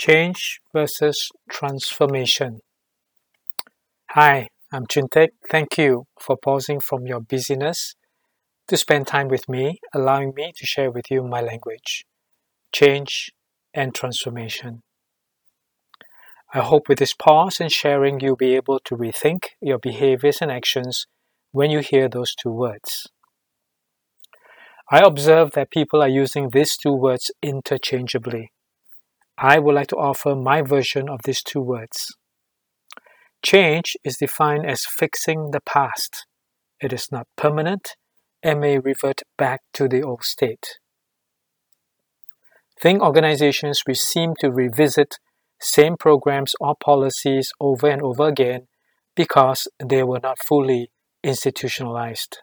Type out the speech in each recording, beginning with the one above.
Change versus transformation. Hi, I'm Chintek. Thank you for pausing from your busyness to spend time with me, allowing me to share with you my language. Change and transformation. I hope with this pause and sharing, you'll be able to rethink your behaviors and actions when you hear those two words. I observe that people are using these two words interchangeably. I would like to offer my version of these two words. Change is defined as fixing the past. It is not permanent and may revert back to the old state. Think organizations which seem to revisit same programs or policies over and over again because they were not fully institutionalized.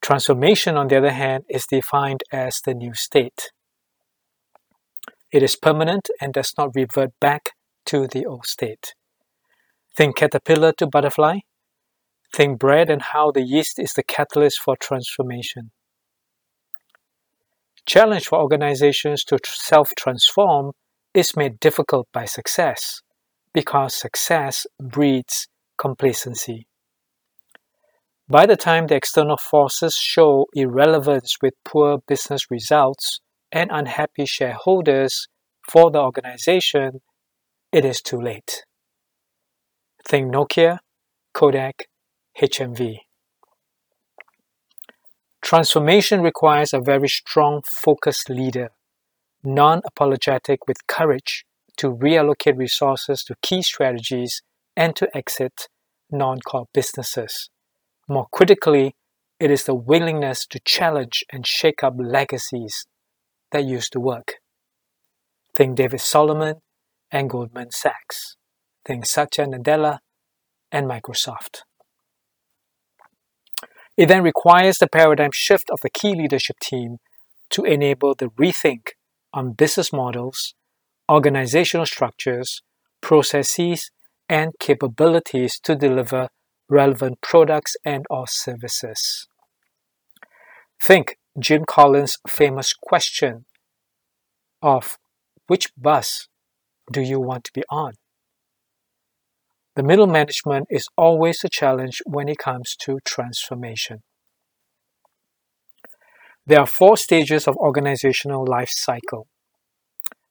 Transformation, on the other hand, is defined as the new state. It is permanent and does not revert back to the old state. Think caterpillar to butterfly. Think bread and how the yeast is the catalyst for transformation. Challenge for organizations to self transform is made difficult by success because success breeds complacency. By the time the external forces show irrelevance with poor business results, and unhappy shareholders for the organization, it is too late. Think Nokia, Kodak, HMV. Transformation requires a very strong, focused leader, non apologetic with courage to reallocate resources to key strategies and to exit non core businesses. More critically, it is the willingness to challenge and shake up legacies that used to work. Think David Solomon and Goldman Sachs. Think Satya Nadella and Microsoft. It then requires the paradigm shift of the key leadership team to enable the rethink on business models, organizational structures, processes, and capabilities to deliver relevant products and or services. Think Jim Collins' famous question of which bus do you want to be on? The middle management is always a challenge when it comes to transformation. There are four stages of organizational life cycle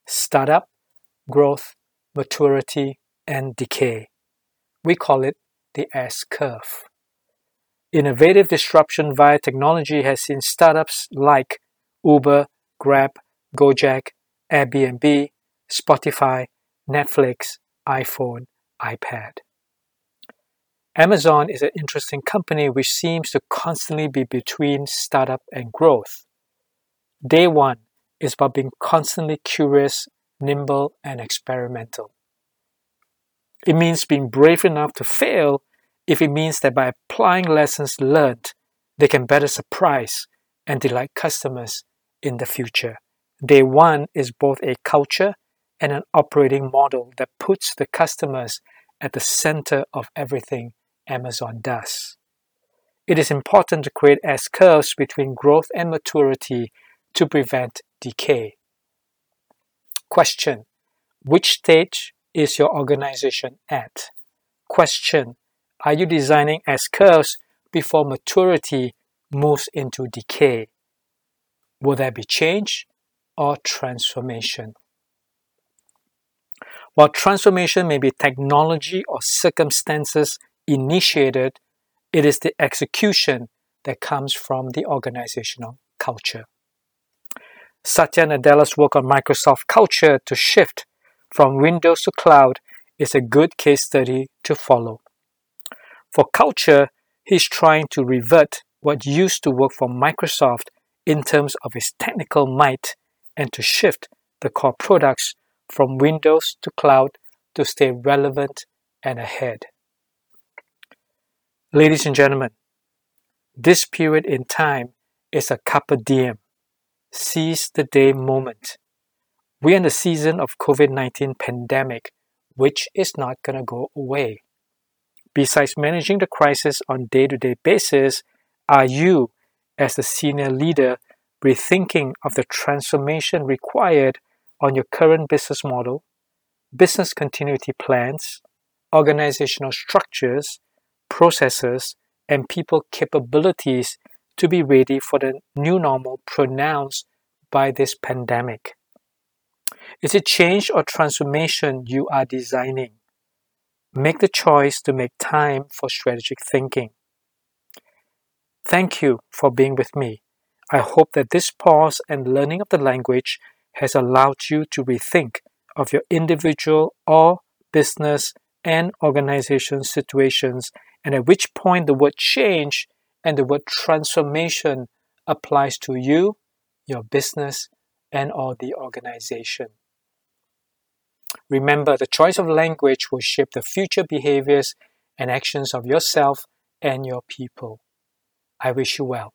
startup, growth, maturity, and decay. We call it the S curve. Innovative disruption via technology has seen startups like Uber, Grab, Gojek, Airbnb, Spotify, Netflix, iPhone, iPad. Amazon is an interesting company which seems to constantly be between startup and growth. Day one is about being constantly curious, nimble, and experimental. It means being brave enough to fail if it means that by applying lessons learned, they can better surprise and delight customers in the future. Day one is both a culture and an operating model that puts the customers at the center of everything Amazon does. It is important to create S curves between growth and maturity to prevent decay. Question Which stage is your organization at? Question are you designing S curves before maturity moves into decay? Will there be change or transformation? While transformation may be technology or circumstances initiated, it is the execution that comes from the organizational culture. Satya Nadella's work on Microsoft culture to shift from Windows to cloud is a good case study to follow. For culture, he's trying to revert what used to work for Microsoft in terms of its technical might and to shift the core products from Windows to cloud to stay relevant and ahead. Ladies and gentlemen, this period in time is a carpe diem, seize the day moment. We're in the season of COVID-19 pandemic, which is not going to go away. Besides managing the crisis on day-to-day basis, are you, as the senior leader, rethinking of the transformation required on your current business model, business continuity plans, organizational structures, processes, and people capabilities to be ready for the new normal pronounced by this pandemic. Is it change or transformation you are designing? Make the choice to make time for strategic thinking. Thank you for being with me. I hope that this pause and learning of the language has allowed you to rethink of your individual or business and organization situations and at which point the word change and the word transformation applies to you, your business, and or the organization. Remember, the choice of language will shape the future behaviors and actions of yourself and your people. I wish you well.